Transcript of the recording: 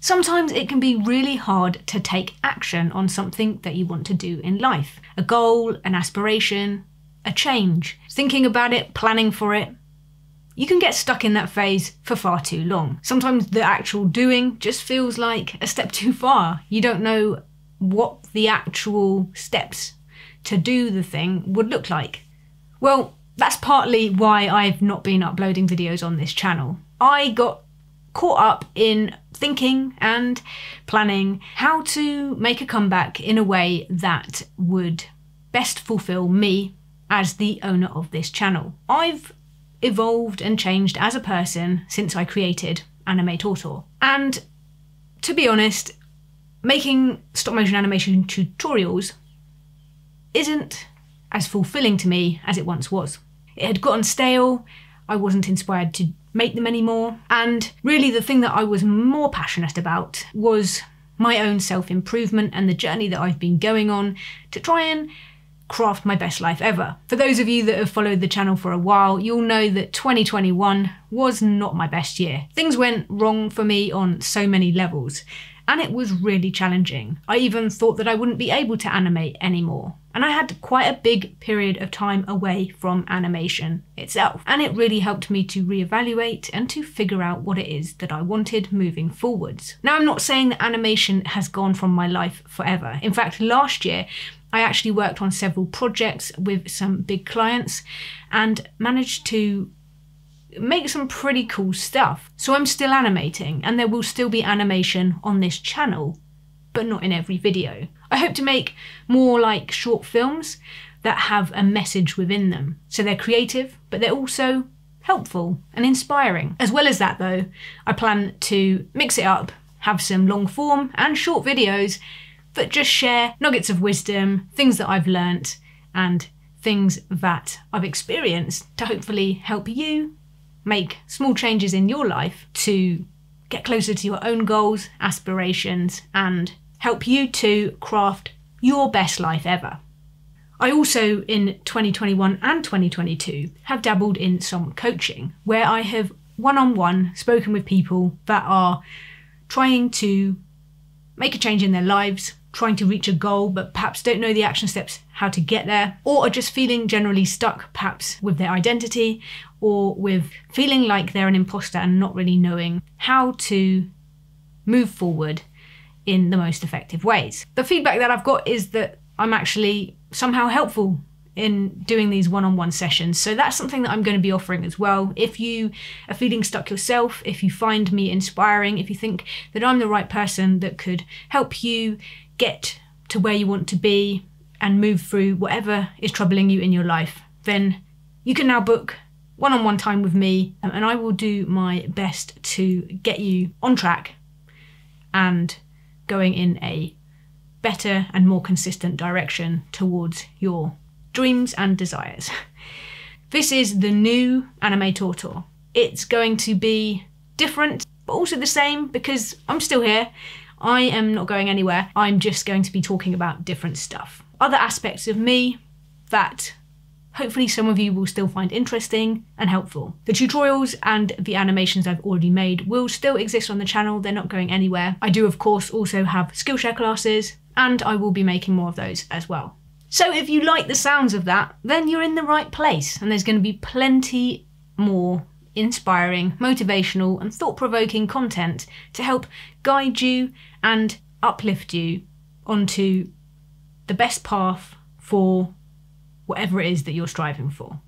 Sometimes it can be really hard to take action on something that you want to do in life a goal, an aspiration, a change. Thinking about it, planning for it. You can get stuck in that phase for far too long. Sometimes the actual doing just feels like a step too far. You don't know what the actual steps to do the thing would look like. Well, that's partly why I've not been uploading videos on this channel. I got caught up in thinking and planning how to make a comeback in a way that would best fulfill me as the owner of this channel. I've evolved and changed as a person since I created AnimatorTor. And to be honest, making stop motion animation tutorials isn't as fulfilling to me as it once was. It had gotten stale, I wasn't inspired to make them anymore. And really, the thing that I was more passionate about was my own self improvement and the journey that I've been going on to try and craft my best life ever. For those of you that have followed the channel for a while, you'll know that 2021 was not my best year. Things went wrong for me on so many levels, and it was really challenging. I even thought that I wouldn't be able to animate anymore. And I had quite a big period of time away from animation itself. And it really helped me to reevaluate and to figure out what it is that I wanted moving forwards. Now, I'm not saying that animation has gone from my life forever. In fact, last year, I actually worked on several projects with some big clients and managed to make some pretty cool stuff. So I'm still animating, and there will still be animation on this channel, but not in every video. I hope to make more like short films that have a message within them. So they're creative, but they're also helpful and inspiring. As well as that, though, I plan to mix it up, have some long form and short videos that just share nuggets of wisdom, things that I've learnt, and things that I've experienced to hopefully help you make small changes in your life to get closer to your own goals, aspirations, and help you to craft your best life ever. I also, in 2021 and 2022, have dabbled in some coaching where I have one on one spoken with people that are trying to make a change in their lives, trying to reach a goal, but perhaps don't know the action steps how to get there, or are just feeling generally stuck, perhaps with their identity, or with feeling like they're an imposter and not really knowing how to move forward in the most effective ways. The feedback that I've got is that I'm actually somehow helpful in doing these one on one sessions. So that's something that I'm going to be offering as well. If you are feeling stuck yourself, if you find me inspiring, if you think that I'm the right person that could help you get to where you want to be and move through whatever is troubling you in your life, then you can now book one on one time with me um, and I will do my best to get you on track and going in a better and more consistent direction towards your dreams and desires. This is the new AnimatorTor. It's going to be different, but also the same because I'm still here. I am not going anywhere. I'm just going to be talking about different stuff. Other aspects of me that hopefully some of you will still find interesting and helpful. The tutorials and the animations I've already made will still exist on the channel, they're not going anywhere. I do of course also have Skillshare classes and I will be making more of those as well. So if you like the sounds of that, then you're in the right place and there's going to be plenty more inspiring, motivational and thought-provoking content to help guide you and uplift you onto the best path for whatever it is that you're striving for.